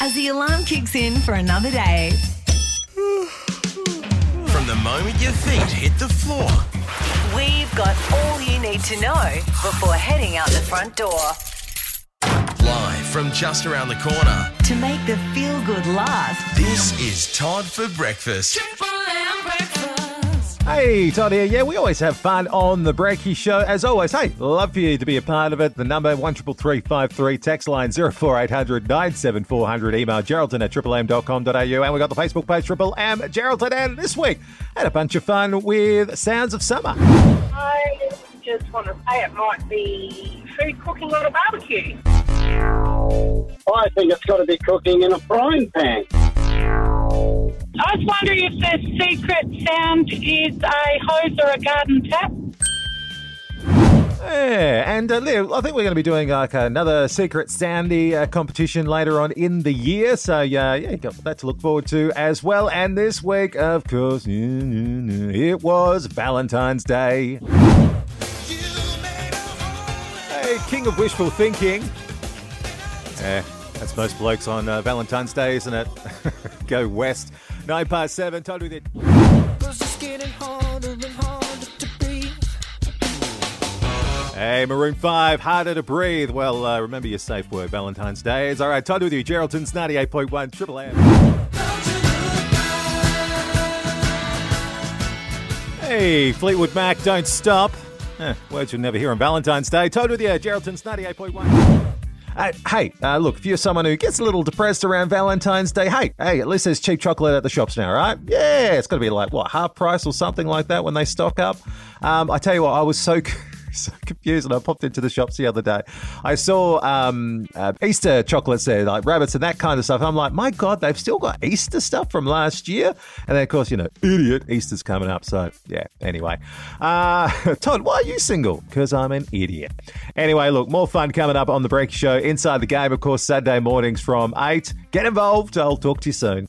as the alarm kicks in for another day. From the moment your feet hit the floor, We've got all you need to know before heading out the front door. live from just around the corner, To make the feel good last, this is Todd for Breakfast. Hey, Todd here. Yeah, we always have fun on the Breaky Show. As always, hey, love for you to be a part of it. The number one triple three five three, text line zero four eight hundred nine seven four hundred. Email Geraldton at triplem.com.au. And we got the Facebook page Triple M Geraldton. And this week had a bunch of fun with Sounds of Summer. I just want to say it might be food cooking on a barbecue. I think it's got to be cooking in a frying pan. I was wondering if the secret sound is a hose or a garden tap. Yeah, and uh, Liv, I think we're going to be doing like another Secret Sandy uh, competition later on in the year. So, uh, yeah, you got that to look forward to as well. And this week, of course, it was Valentine's Day. Hey, king of wishful thinking. Yeah, that's most blokes on uh, Valentine's Day, isn't it? Go west. Nine past seven. Told with it. Hey, Maroon 5, harder to breathe. Well, uh, remember your safe word, Valentine's Day. It's all right. Todd with you, Geraldton's 98.1 Triple M. Hey, Fleetwood Mac, don't stop. Eh, words you'll never hear on Valentine's Day. Todd with you, Geraldton's 98.1. Uh, hey, uh, look, if you're someone who gets a little depressed around Valentine's Day, hey, hey, at least there's cheap chocolate at the shops now, right? Yeah, it's got to be like, what, half price or something like that when they stock up. Um, I tell you what, I was so. So confused, and I popped into the shops the other day. I saw um, uh, Easter chocolates there, like rabbits and that kind of stuff. I'm like, my God, they've still got Easter stuff from last year. And then, of course, you know, idiot, Easter's coming up. So, yeah, anyway. Uh, Todd, why are you single? Because I'm an idiot. Anyway, look, more fun coming up on the Break Show. Inside the Game, of course, Saturday mornings from 8. Get involved. I'll talk to you soon.